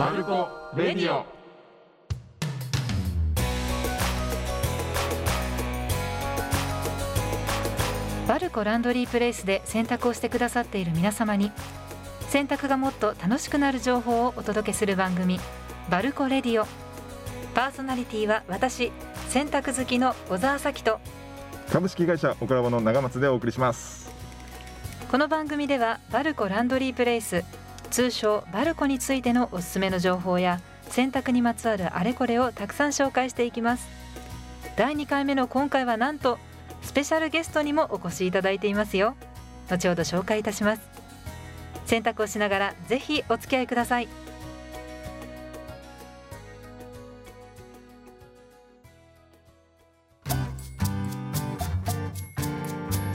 バルコレディオ。バルコランドリープレイスで洗濯をしてくださっている皆様に洗濯がもっと楽しくなる情報をお届けする番組バルコレディオ。パーソナリティは私洗濯好きの小沢咲と株式会社オクラボの長松でお送りします。この番組ではバルコランドリープレイス通称バルコについてのおすすめの情報や洗濯にまつわるあれこれをたくさん紹介していきます。第2回目の今回はなんとスペシャルゲストにもお越しいただいていますよ。後ほど紹介いたします。洗濯をしながらぜひお付き合いください。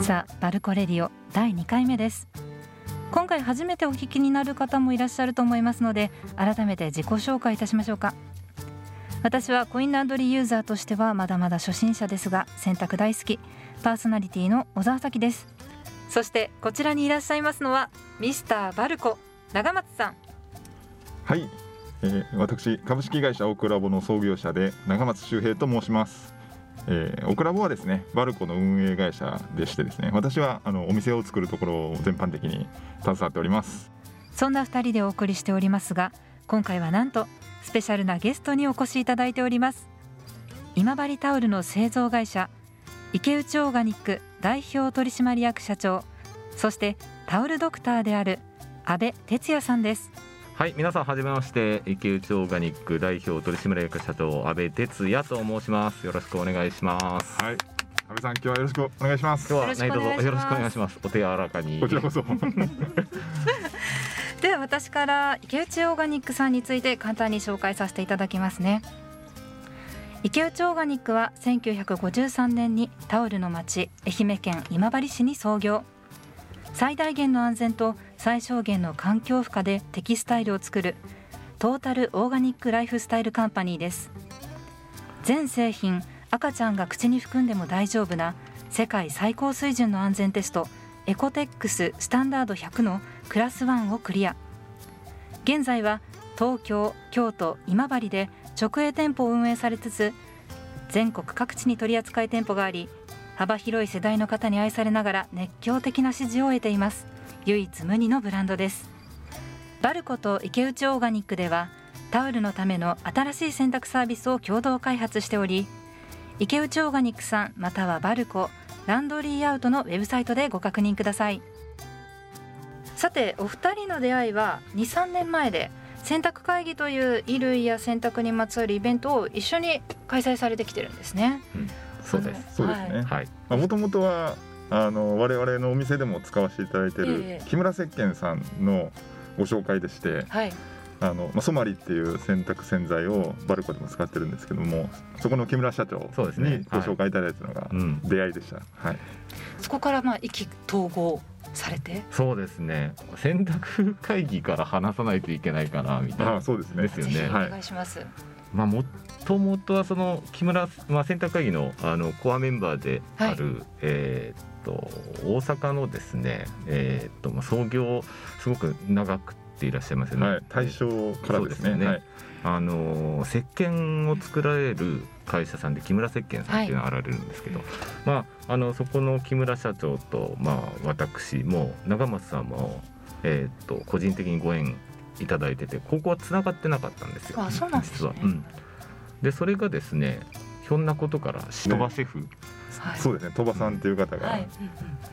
さあバルコレディオ第2回目です。今回初めてお聞きになる方もいらっしゃると思いますので改めて自己紹介いたしましょうか。私はコインランドリーユーザーとしてはまだまだ初心者ですが洗濯大好きパーソナリティの小沢咲です。そしてこちらにいらっしゃいますのはミスターバルコ長松さん。はい、えー、私株式会社オクラボの創業者で長松周平と申します。えー、オクラボはですねバルコの運営会社でしてですね私はあのお店を作るところを全般的に携わっております。そんな二人でお送りしておりますが今回はなんとスペシャルなゲストにお越しいただいております。今治タオルの製造会社池内オーガニック代表取締役社長そしてタオルドクターである阿部哲也さんです。はい皆さんはじめまして池内オーガニック代表取締役社長阿部哲也と申します。よろしくお願いします。はい。阿部さん今日はよろしくお願いします。今日は何卒よろしくお願いします。お手柔らかに。こちらこそ。では私から池内オーガニックさんについて簡単に紹介させていただきますね。池内オーガニックは1953年にタオルの町愛媛県今治市に創業。最大限の安全と最小限の環境負荷でテキスタイルを作るトータルオーガニックライフスタイルカンパニーです。全製品赤ちゃんが口に含んでも大丈夫な世界最高水準の安全テストエコテックススタンダード100のクラス1をクリア。現在は東京京都今治で直営店舗を運営されつつ全国各地に取り扱い店舗があり幅広い世代の方に愛されながら熱狂的な支持を得ています。唯一無二のブランドです。バルコと池内オーガニックではタオルのための新しい洗濯サービスを共同開発しており池内オーガニックさんまたはバルコランドリーアウトのウェブサイトでご確認ください。さてお二人の出会いは23年前で洗濯会議という衣類や洗濯にまつわるイベントを一緒に開催されてきてるんですね、うん、そうですそうですね。はい。まあもともとはあの我々のお店でも使わせていただいている木村石鹸さんのご紹介でして、はい、あのまあ、ソマリっていう洗濯洗剤をバルコでも使ってるんですけどもそこの木村社長そうですね。にご紹介いただいたのがうん。出会いでした、はい。そこからまあ意気投合されて？そうですね。洗濯会議から話さないといけないかなみたいな。ああそうですね。ですよね。おはい。願いします、まあもともとはその木村、まあ、洗濯会議のあのコアメンバーである、えーっと大阪のですねえーっとまあ創業すごく長くていらっしゃいますよね。はい、大正からですねすねはい、あの石鹸を作られる会社さんで木村石鹸さんっていうのがあられるんですけど、まああのそこの木村社長とまあ私も長松さんもえーっと個人的にご縁いただいててここは繋がってなかったんですよ。あそうなんですね実は。うん。でそれがですねひょんなことからシバシェフ、はい。そうですね。鳥羽さんっていう方が、はい、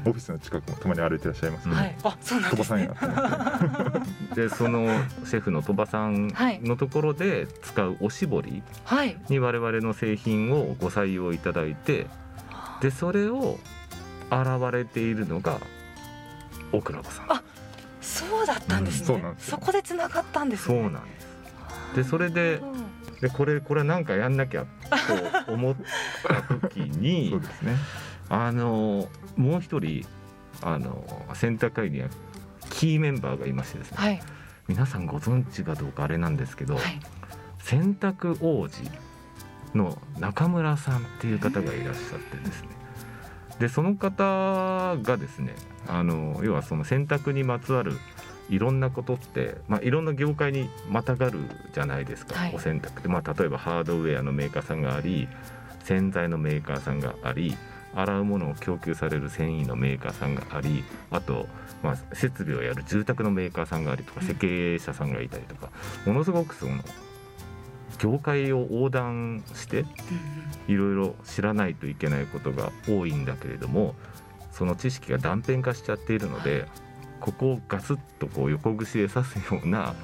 オフィスの近くもたまに歩いてらっしゃいますけど、はい、あそうなんですね。鳥羽さんやでそのシェフの鳥羽さんはいのところで使うおしぼりはい。に我々の製品をご採用いただいてでそれを現れているのがオクラボさん。あそうだったんですね、うんそうなんですよ。そこで繋がったんですね。そうなんです。でそれでうんでこれこれなんかやんなきゃと思った時に そうですね。あのもう一人あの洗濯会議にはキーメンバーがいましてですね、はい。皆さんご存知かどうかあれなんですけど、はい。洗濯王子の中村さんっていう方がいらっしゃってですね。でその方がですねあの要はその洗濯にまつわるいろんなことって、まあ、いろんな業界にまたがるじゃないですか、はい。お洗濯って、まあ、例えばハードウェアのメーカーさんがあり洗剤のメーカーさんがあり洗うものを供給される繊維のメーカーさんがありあと、まあ、設備をやる住宅のメーカーさんがありとかうん。設計者さんがいたりとかものすごくその業界を横断していろいろ知らないといけないことが多いんだけれどもその知識が断片化しちゃっているのでここをガスッとこう横串で刺すような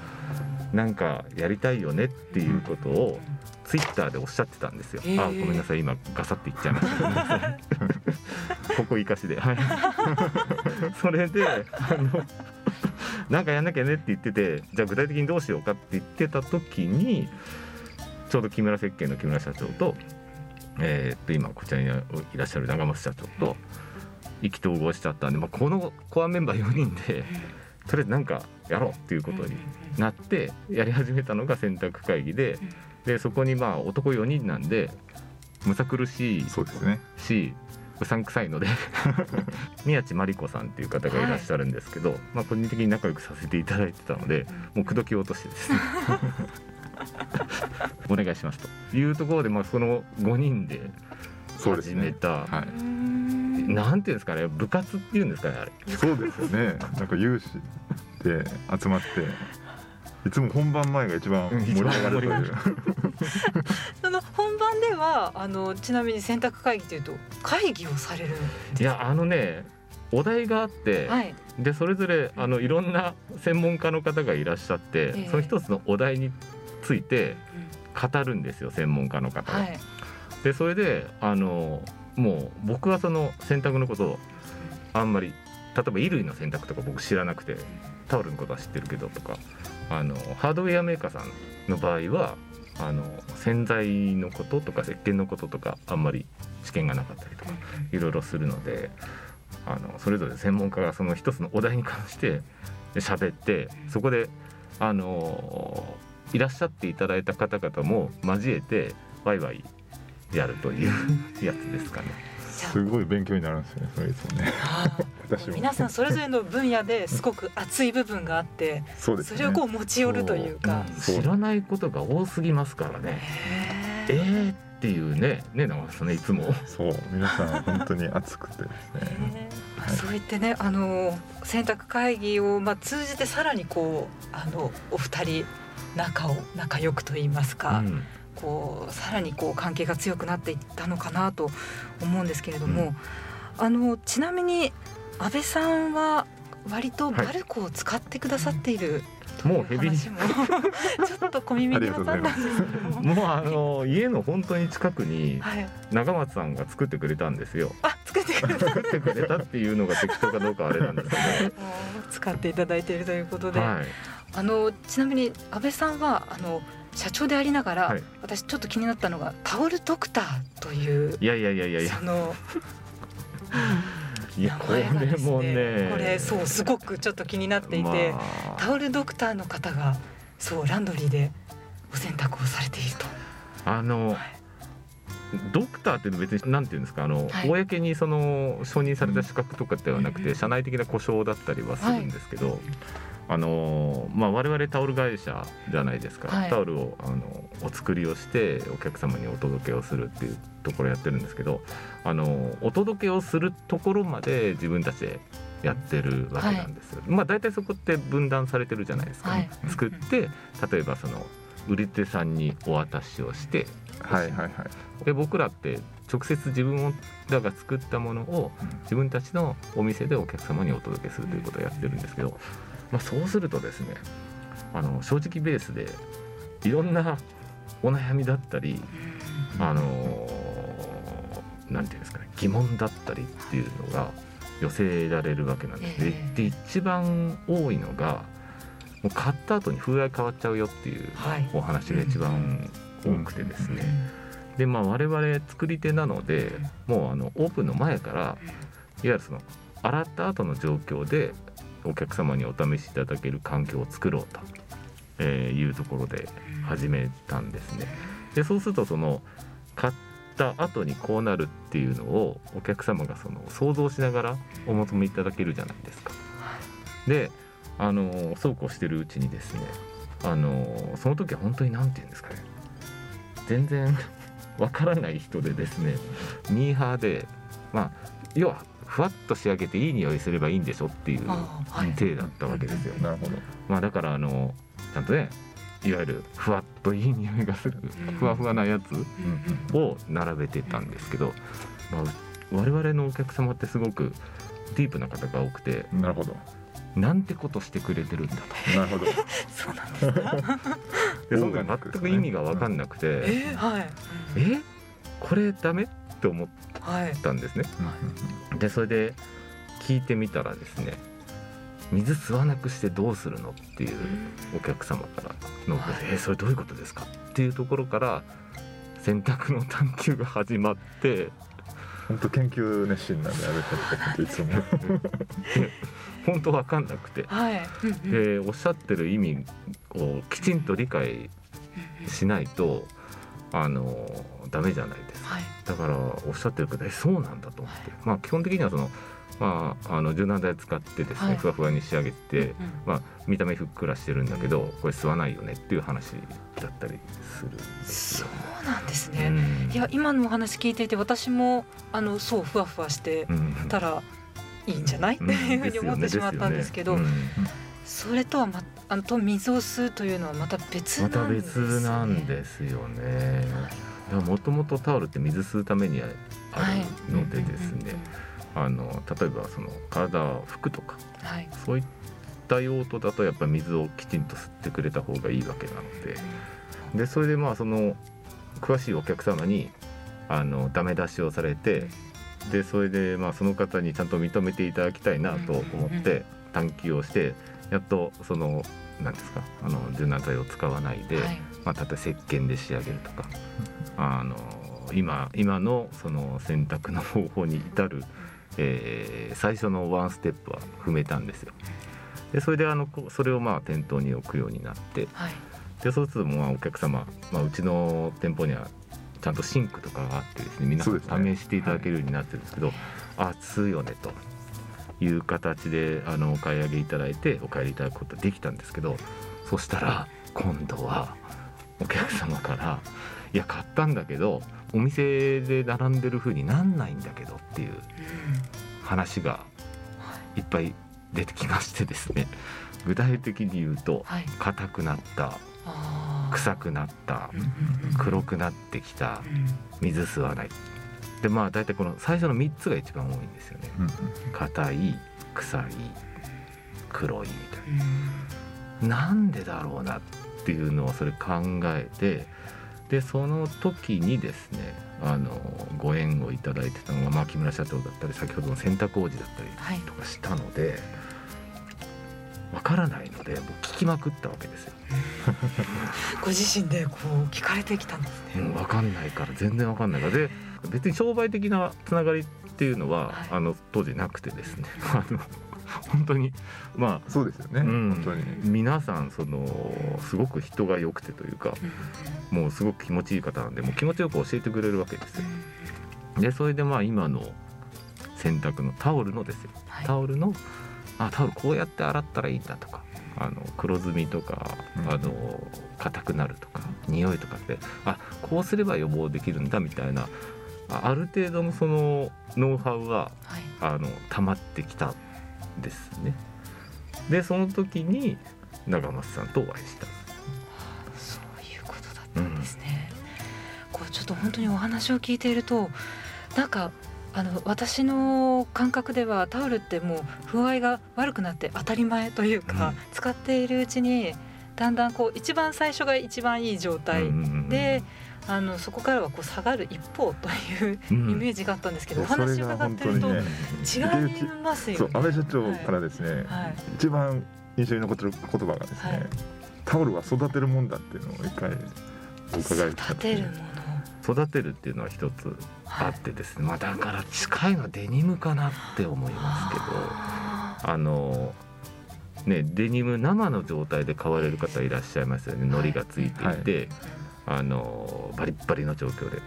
なんかやりたいよねっていうことをツイッターでおっしゃってたんですよ。へーあごめんなさい今ガサって言っちゃいました。ここ生かしで、はい、それであのなんかやんなきゃねって言っててじゃあ具体的にどうしようかって言ってた時にちょうど木村石鹸の木村社長と,、えーっと今こちらにいらっしゃる長松社長と意気投合しちゃったんで、まあ、このコアメンバー4人でとりあえずなんかやろうっていうことになってやり始めたのが選択会議ででそこにまあ男4人なんでむさ苦しいそうですね。しうさんくさいので 宮地真理子さんっていう方がいらっしゃるんですけど、まあ、個人的に仲良くさせていただいてたのでもう口説き落としてです。ね お願いしますというところで、まあ、その5人でそうですね。始めた、はいなんていうんですかね部活っていうんですかねあれ。そうですよね。なんか有志で集まっていつも本番前が一番盛り上がるという。その本番ではあのちなみに選択会議というと会議をされるんですいやあのねお題があって、はい。でそれぞれあのいろんな専門家の方がいらっしゃって、ええ。その一つのお題について語るんですよ専門家の方が。はい。でそれであのもう僕はその洗濯のことをあんまり例えば衣類の洗濯とか僕知らなくてタオルのことは知ってるけどとかあのハードウェアメーカーさんの場合はあの洗剤のこととか石鹸のこととかあんまり知見がなかったりとかいろいろするのであのそれぞれ専門家がその一つのお題に関して喋ってそこであのいらっしゃっていただいた方々も交えてワイワイやるという やつですかね。すごい勉強になるんですよねそれいつもね。皆さんそれぞれの分野ですごく熱い部分があってそね。それをこう持ち寄るというか。知らないことが多すぎますからね。えへー。ーっていうねね長松さんねいつも。そう。皆さん本当に熱くてですね。そう言ってねあの選択会議をまあ通じてさらにこうあのお二人仲を仲良くと言いますか、うんこうさらにこう関係が強くなっていったのかなと思うんですけれども、あのちなみに安倍さんは割とバルコを使ってくださっているというもうヘビ ちょっと小耳に挟んだんですけども。もうあの家の本当に近くにはい、長松さんが作ってくれたんですよ。あ作ってくれた作ってくれたっていうのが適当かどうかはあれなんですけ 使っていただいているということど。で、はい。あのちなみに安倍さんはあの社長でありながら、はい。私ちょっと気になったのがタオルドクターといういやいやいやいや。いやそのいやこれもね。これそうすごくちょっと気になっていて、まあ。タオルドクターの方がそうランドリーでお洗濯をされていると。あの、はい。ドクターって別に何て言うんですかあの、はい。公にその承認された資格とかではなくて、うん社内的な故障だったりはするんですけど、あのまあ、我々タオル会社じゃないですか、はい。タオルをあのお作りをしてお客様にお届けをするっていうところやってるんですけどあのお届けをするところまで自分たちでやってるわけなんです、まあ大体そこって分断されてるじゃないですか、はい。作って例えばその売り手さんにお渡しをしてはいはいはい。で僕らって直接自分らが作ったものを自分たちのお店でお客様にお届けするということをやってるんですけど、まあ、そうするとですねあの正直ベースでいろんなお悩みだったりあのなんていうんですかね疑問だったりっていうのが寄せられるわけなんですね。ええ。で一番多いのがもう買った後に風合い変わっちゃうよっていうはい。お話が一番多くてですね。でまあ我々作り手なのでもうあのオープンの前からいわゆるその洗った後の状況でお客様にお試しいただける環境を作ろうと、えーいうところで始めたんですね。でそうするとその買った後にこうなるっていうのをお客様がその想像しながらお求めいただけるじゃないですか。であのそうこうしてるうちにですねあのその時は本当に何て言うんですかね全然 わからない人でですねミーハーでまあ要はふわっと仕上げていい匂いすればいいんでしょっていう体だったわけですよ。なるほど。まあだからあのちゃんとねいわゆるふわっといい匂いがするうん。ふわふわなやつうんを並べてたんですけど、まあ、我々のお客様ってすごくディープな方が多くてなるほど。なんてことしてくれてるんだと。なるほど。そうなんですか？でそ全く意味が分かんなくて、えー、はい。え？これダメ？って思っはい。たんですねでそれで聞いてみたらですね水吸わなくしてどうするのっていうお客様からのはい「えーそれどういうことですか?」っていうところから選択の探求が始まって本当研究熱心なんであれ本当いつも本当分かんなくてはい。でおっしゃってる意味をきちんと理解しないとあのダメじゃないですか。はい。だからおっしゃってることえそうなんだと思って、まあ基本的にはそのまああの柔軟剤使ってですね、はい。ふわふわに仕上げて、うんまあ見た目ふっくらしてるんだけどこれ吸わないよねっていう話だったりするそよ。うなんですうね。ん。いや今のお話聞いていて私もあのそうふわふわしてうん。たらいいんじゃない？っていうふうに思ってしまったんですけど、うん。それとはまあのと水を吸うというのはまた別またなんです、ね。別なんですよね。もともとタオルって水吸うためにあるのでですね、あの例えばその体を拭くとかはい。そういった用途だとやっぱり水をきちんと吸ってくれた方がいいわけなのででそれでまあその詳しいお客様にあのダメ出しをされてでそれでまあその方にちゃんと認めていただきたいなと思って探求をしてやっとその何ですかあの柔軟剤を使わないで、はい。まあ、例えば石鹸で仕上げるとかあの今今のその選択の方法に至る、えー最初のワンステップは踏めたんですよ。でそれであのこそれをまあ店頭に置くようになってはい。でそうするとまあお客様、まあ、うちの店舗にはちゃんとシンクとかがあってですね皆さん試していただけるようになってるんですけど、あ吸うよねという形であのお買い上げいただいてお帰りいただくことができたんですけどそしたら今度はお客様から「いや買ったんだけどお店で並んでる風になんないんだけど」っていう話がいっぱい出てきましてですね。具体的に言うとはい。硬くなった臭くなった黒くなってきたうん。水吸わない。でまあ大体この最初の3つが一番多いんですよね。硬い臭い黒いみたいな。なんでだろうなっていうのをそれ考えてでその時にですねあのご縁をいただいてたのが、まあ、木村社長だったり先ほどの洗濯王子だったりはい。とかしたのでわからないのでもう聞きまくったわけですよ。ご自身でこう聞かれてきたんですね。うん、分かんないから全然分かんないからで別に商売的なつながりっていうのは、はいあの当時なくてですね あの本当に。まあそうですよね、うん。本当に。皆さんそのすごく人が良くてというかもうすごく気持ちいい方なんでもう気持ちよく教えてくれるわけですよ。でそれでまあ今の洗濯のタオルのですよ。はい。タオルのあタオルこうやって洗ったらいいんだとかあの黒ずみとかうん。あの硬くなるとか匂いとかってあこうすれば予防できるんだみたいなあある程度のそのノウハウははい。あの溜まってきたんですね。でその時に長松さんとお会いした。そういうことだったんですね。こうちょっと本当にお話を聞いているとなんかあの私の感覚ではタオルってもう風合いが悪くなって当たり前というか、うん使っているうちにだんだんこう一番最初が一番いい状態うんうんうんで、あのそこからはこう下がる一方といううん。イメージがあったんですけど、うんお話伺ってるとそれが本違いますよね。そう安倍社長からですね、はい。一番印象に残ってる言葉がですね、はい。タオルは育てるもんだっていうのを一回お伺いした。育てるもの。育てるっていうのは一つあってですね、まあだから近いのはデニムかなって思いますけどああのねデニム生の状態で買われる方いらっしゃいますよね。はい。糊がついていて、あのバリッバリの状況で。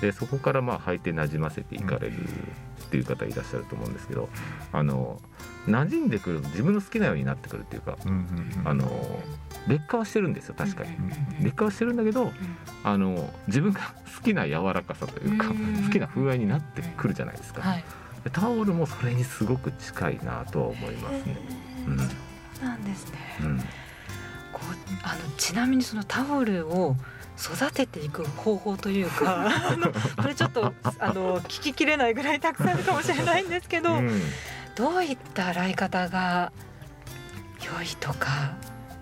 でそこからまあ履いて馴染ませていかれるっていう方いらっしゃると思うんですけどあの馴染んでくると自分の好きなようになってくるっていうかあの劣化はしてるんですよ確かに。うん劣化はしてるんだけどあの自分が好きな柔らかさというかうん好きな風合いになってくるじゃないですか。はい。でタオルもそれにすごく近いなとは思いますね。うん。そうなんですね。うん。こうあのちなみにそのタオルを育てていく方法というか これちょっとあの聞ききれないぐらいたくさんあるかもしれないんですけど、うん。どういった洗い方が良いとか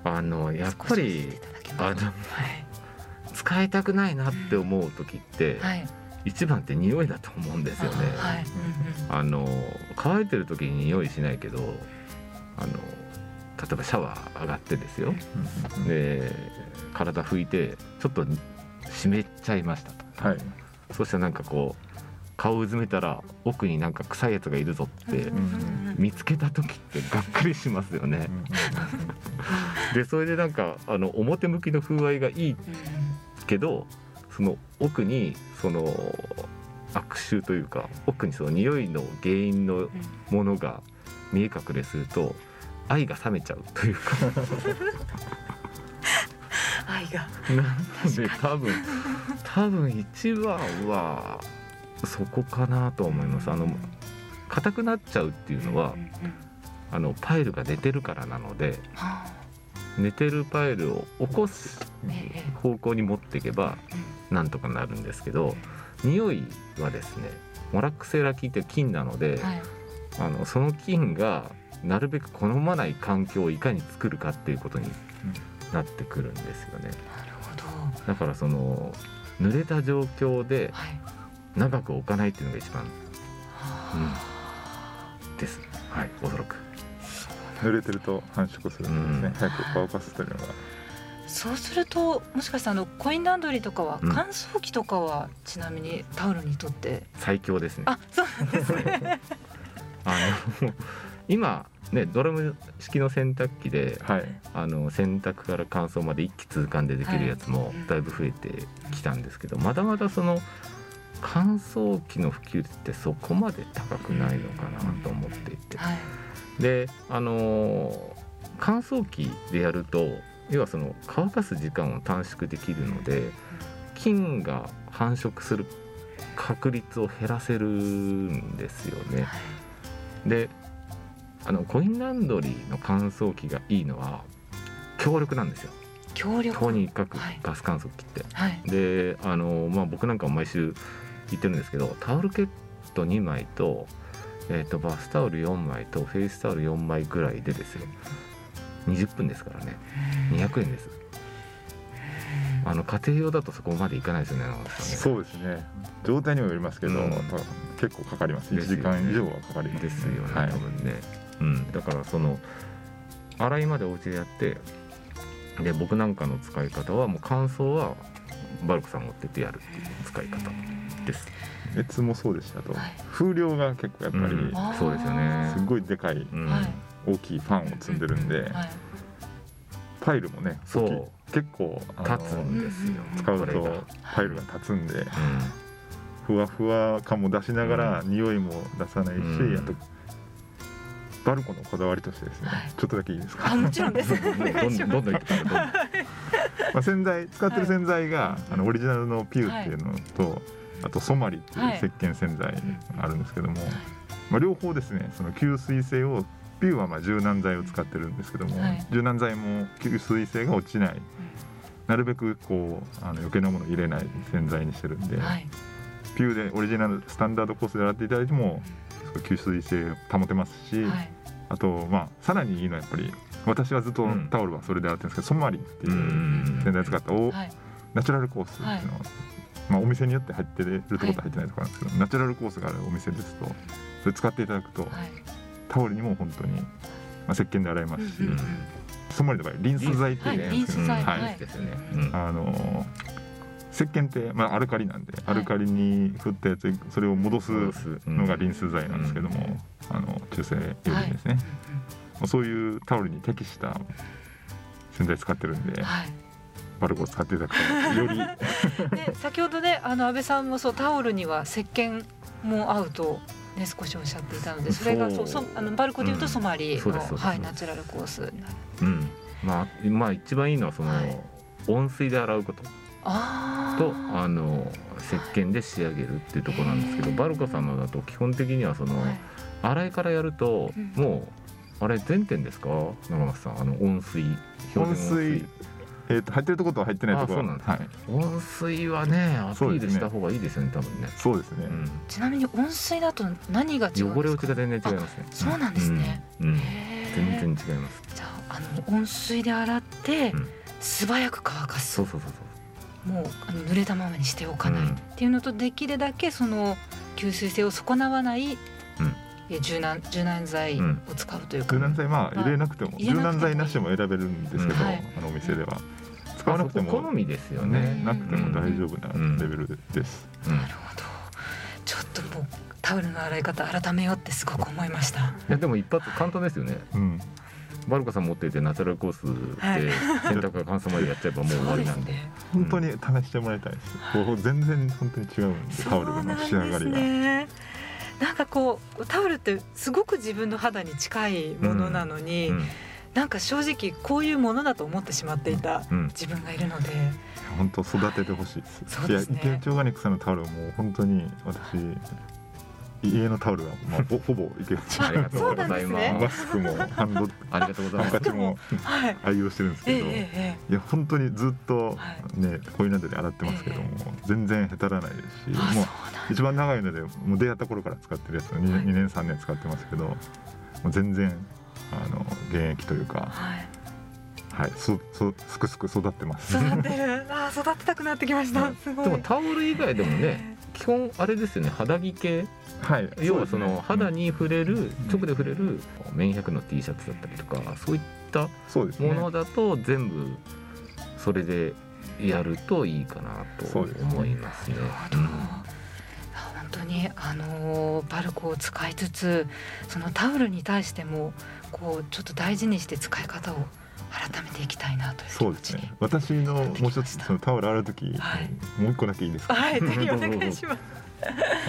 あのやっぱりあの使いたくないなって思う時ってはい。はい一番って匂いだと思うんですよね。あはい。あの乾いてる時に匂いしないけどあの例えばシャワー上がってですよ。で体拭いてちょっと湿っちゃいましたと。はい。そしたらなんかこう顔うずめたら奥になんか臭いやつがいるぞって見つけた時ってがっかりしますよね。でそれでなんかあの表向きの風合いがいいけどその奥にその悪臭というか奥にその匂いの原因のものが見え隠れすると愛が冷めちゃうというか。愛が。なので多分多分一番はそこかなと思います。あの硬くなっちゃうっていうのはあのパイルが寝てるからなのではあ寝てるパイルを起こすええ方向に持っていけばなんとかなるんですけど匂いはですねモラクセラ菌って菌なので、はい。あのその菌がなるべく好まない環境をいかに作るかっていうことになってくるんですよね。なるほど。だからその濡れた状況ではい。長く置かないっていうのが一番はあです。はいおそらく。濡れてると繁殖するんですね、うん。早く乾かすというのがそうするともしかしてあのコインランドリーとかはうん。乾燥機とかはちなみにタオルにとって、最強ですね。あそうなんですね。あの今ねドラム式の洗濯機ではい。あの洗濯から乾燥まで一気通貫でできるやつもはい。だいぶ増えてきたんですけど、まだまだその乾燥機の普及ってそこまで高くないのかなと思っていて、はい。であのー乾燥機でやると要はその乾かす時間を短縮できるので菌が繁殖する確率を減らせるんですよね。であのコインランドリーの乾燥機がいいのは強力なんですよ。強力。とにかくはい。ガス乾燥機って。はい。であの、まあ、僕なんかも毎週言ってるんですけどタオルケット2枚と,、えー、とバスタオル4枚とフェイスタオル4枚ぐらいでですよ。20分ですからね。200円です。あの家庭用だとそこまでいかないですよねそうですね。状態にもよりますけど、うん。結構かかります。1ですよね。時間以上はかかりますですよね、はい。多分ね、うん、だからその洗いまでお家でやってで僕なんかの使い方はもう乾燥はバルクさん持ってってやるっていう使い方です、熱もそうですしあと。はい。風量が結構やっぱりうんそうですよね。すごいでかいうん。はい大きいファンを積んでるんではい。パイルもねそう。大きい結構立つんですよ、使うとパイルが立つんでうふわふわ感も出しながら匂いも出さないし、うん。あとバルコのこだわりとしてですね、はい。ちょっとだけいいですか？あもちろんです。どんどんどんどんまあ洗剤使ってる洗剤が、あのオリジナルのピューっていうのと、あとソマリっていうはい。石鹸洗剤あるんですけども、まあ、両方ですねその吸水性をピューはまあ柔軟剤を使ってるんですけども、はい。柔軟剤も吸水性が落ちない。なるべくこうあの余計なものを入れない洗剤にしてるんで、はい。ピューでオリジナルスタンダードコースで洗っていただいても吸水性を保てますし、はい。あとまあさらにいいのはやっぱり私はずっとうん。タオルはそれで洗ってるんですけどソマリっていううん洗剤使ったおはい。ナチュラルコースっていうのは、まあ、お店によって入ってるところと入ってないところなんですけど、ナチュラルコースがあるお店ですとそれ使っていただくと、はい。タオルにも本当に、まあ、石鹸で洗えますし、うんうんソマリの場合リンス剤っていうのがあるんですけど、はい。あのー石鹸って、まあ、アルカリなんで、アルカリに振ったやつそれを戻すのがリンス剤なんですけども、あの中性油分ですね、そういうタオルに適した洗剤使ってるんで、はい。ババルコを使っていただくとより。で 先ほどねあの安倍さんもそうタオルには石鹸も合うと。ね、少しおっしゃっていたのでそれがそう。そあのバルコでいうとソマリの、はい、ナチュラルコースになる、うん。まあ、まあ一番いいのはその、はい、温水で洗うこととあの石鹸で仕上げるっていうところなんですけどバルコさんのだと基本的にはその、はい、洗いからやると、もうあれ全点ですか？長松さんあの温水温水。えー、と入ってるところと入ってないところ。は、はい、温水はねアピールした方がいいですよね、ね、多分ね。そうですね、うん、ちなみに温水だと何が違う汚れ落ちが全然違いますね。そうなんですね、うん、うん、全然違います。じゃああの温水で洗って、うん、素早く乾かす。そうそうそうそうもうあの濡れたままにしておかないっていうのと、できるだけその吸水性を損なわない、うん。柔軟柔軟剤を使うというか、柔軟剤まあ入れなくても柔軟剤なしも選べるんですけど、あのお店では。使わなくても好みですよね。なくても大丈夫なレベルです、なるほど。ちょっともうタオルの洗い方改めようってすごく思いました。いやでも一発簡単ですよね、うんバルカさん持っていてナチュラルコースで洗濯が乾燥までやっちゃえばもう終わりなんで。本当に試してもらいたいです、全然本当に違うんでタオルの仕上がりが。なんかこうタオルってすごく自分の肌に近いものなのに、うん。うんなんか正直こういうものだと思ってしまっていた自分がいるので、うん、本当育ててほしいです。そうですね、いや池内オーガニックさんのタオルも本当に私家のタオルはまあほ ほぼ池内ありがとうございます。マスクもハンドありがとうございます。ハも愛用してるんですけど、いや本当にずっとねこういうので洗ってますけども、全然へたらないですし、もう一番長いのでもう出会った頃から使ってるやつを 2, 2年3年使ってますけど、もう全然あの現役というか。はいはい、そそすくすく育ってます。育ってる、あ育てたくなってきました。すごい。でもタオル以外でもね、基本あれですよね、肌着系？はい。要はその肌に触れる、直で触れる綿100の T シャツだったりとか、そういったものだと全部それでやるといいかなと思いますね。本当にあのバルコを使いつつそのタオルに対してもこうちょっと大事にして使い方を改めていきたいなというそうですね。私のもう一つそのタオル洗う時、はい、もう一個だけいいですか？はい、ぜひお願いします。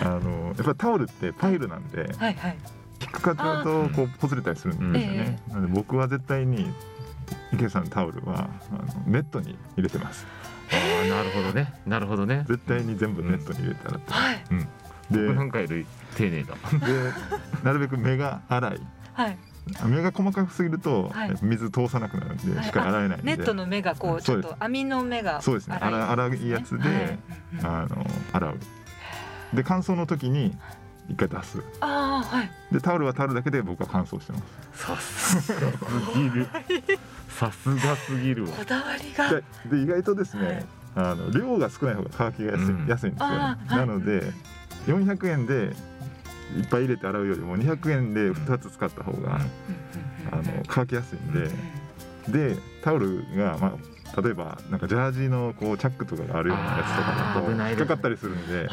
あのやっぱタオルってパイルなんで、はいはい、引っかかるとこうほつれたりするんですよね。なので僕は絶対に池さんのタオルはあのネットに入れてます。ああなるほどね。なるほどね。絶対に全部ネットに入れて洗って。はい。うん。で、なんかより丁寧だ。で、なるべく目が粗い。はい。目が細かくすぎると、はい、水通さなくなるんで、しっかり洗えないんで、ネットの目がこうちょっと網の目がそうですね。洗洗いやつで、はい、あの洗う。で乾燥の時に一回出す。あ、はい、でタオルはタオルだけで僕は乾燥してます。さすがすぎる。さすがすぎるこだわりが。で意外とですね、あの量が少ない方が乾きが安い,、安いんですよ、なので400円でいっぱい入れて洗うよりも200円で2つ使った方が、あの乾きやすいんで、でタオルが、まあ、例えばなんかジャージのこうチャックとかがあるようなやつとかだと引っかかったりするんで、うん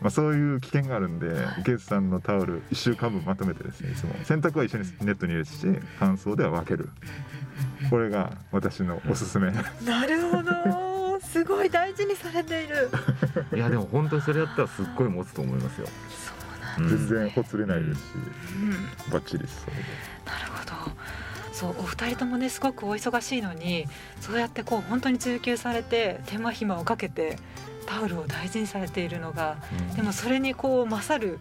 まあ、そういう危険があるんで池内さんのタオル1週間分まとめてですねいつも。洗濯は一緒にネットに入れて乾燥では分ける。これが私のおすすめ。なるほど。すごい大事にされている。いやでも本当にそれやったらすっごい持つと思いますよ。全然ほつれないですし、うん、バッチリそうなるほど。そうお二人ともねすごくお忙しいのにそうやってこう本当に追求されて手間暇をかけてタオルを大事にされているのが、うん、でもそれにこう勝る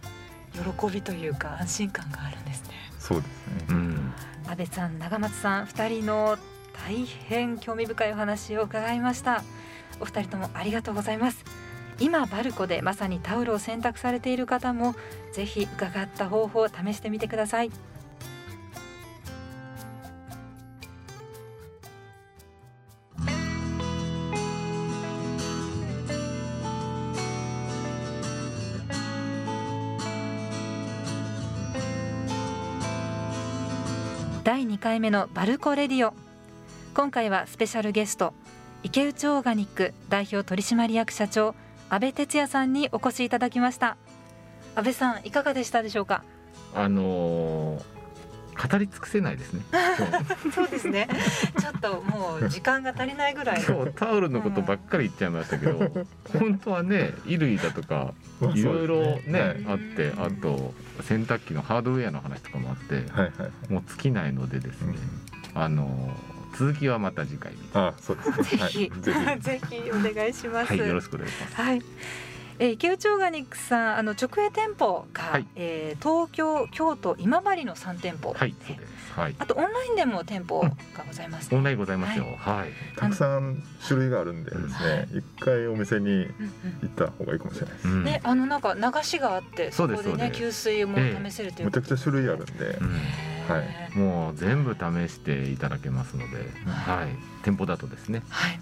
喜びというか安心感があるんですね。そうですね、うん、安倍さん長松さん二人の大変興味深いお話を伺いました。お二人ともありがとうございます。今バルコでまさにタオルを選択されている方もぜひ伺った方法を試してみてください第2回目のバルコレディオ。今回はスペシャルゲスト池内オーガニック代表取締役社長安倍哲也さんにお越しいただきました。安倍さんいかがでしたでしょうか？あのー、語り尽くせないですね。そうですね。ちょっともう時間が足りないぐらい。の。今日タオルのことばっかり言っちゃいましたけど本当はね衣類だとかまあいろいろね。はいあってあと洗濯機のハードウェアの話とかもあってはいはいもう尽きないのでですうん。ねあの続きはまた次回にあそうですね。ぜひ、はい、ぜひ。ぜひお願いします。はいよろしくお願いします。はい。えー、池内オーガニックさんあの直営店舗が、はい。えー東京京都今治の三店舗、はいそうです。はい。あとオンラインでも店舗がございます、オンラインございますよ。はい。たくさん種類があるんでですね一回お店にうんうん。行った方がいいかもしれないです、うん。ね、あのなんか流しがあってそこでね給水も試せるというめちゃくちゃ種類あるんで、うん。はい。もう全部試していただけますので、はい、店舗だとですね、はい。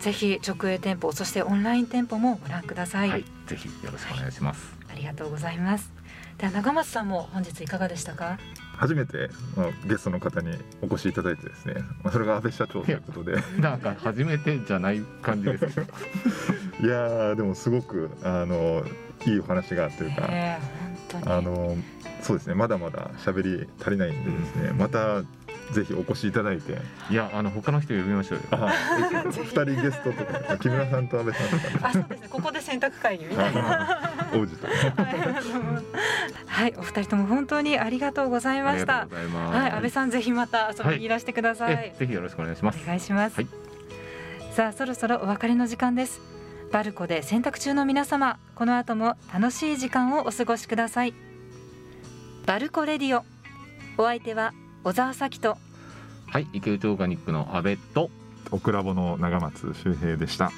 ぜひ直営店舗そしてオンライン店舗もご覧ください。はい、ぜひよろしくお願いします。ありがとうございます。では長松さんも本日いかがでしたか？初めて、まあ、ゲストの方にお越しいただいてですね、まあ、それが安倍社長ということでなんか初めてじゃない感じですけど、いやーでもすごくあのいいお話がというか。あのそうですねまだまだ喋り足りないんでですね、またぜひお越しいただいていやあの他の人呼びましょうよ。あ 二人ゲストとか木村さんと安倍さんとかあ、そうですね。ここで選択会議みたいな。ね王子とかはい、お二人とも本当にありがとうございあましたりがとうご。ざいます。はい、安倍さんぜひまた遊びにいらしてください。えぜひよろしくお願いしますお。願いします、はいさあそろそろお別れの時間ですバルコで洗濯中の皆様この後も楽しい時間をお過ごしくださいバルコレディオお相手は小沢咲とはい、池内オーガニックの阿部とオクラボの長松周平でした。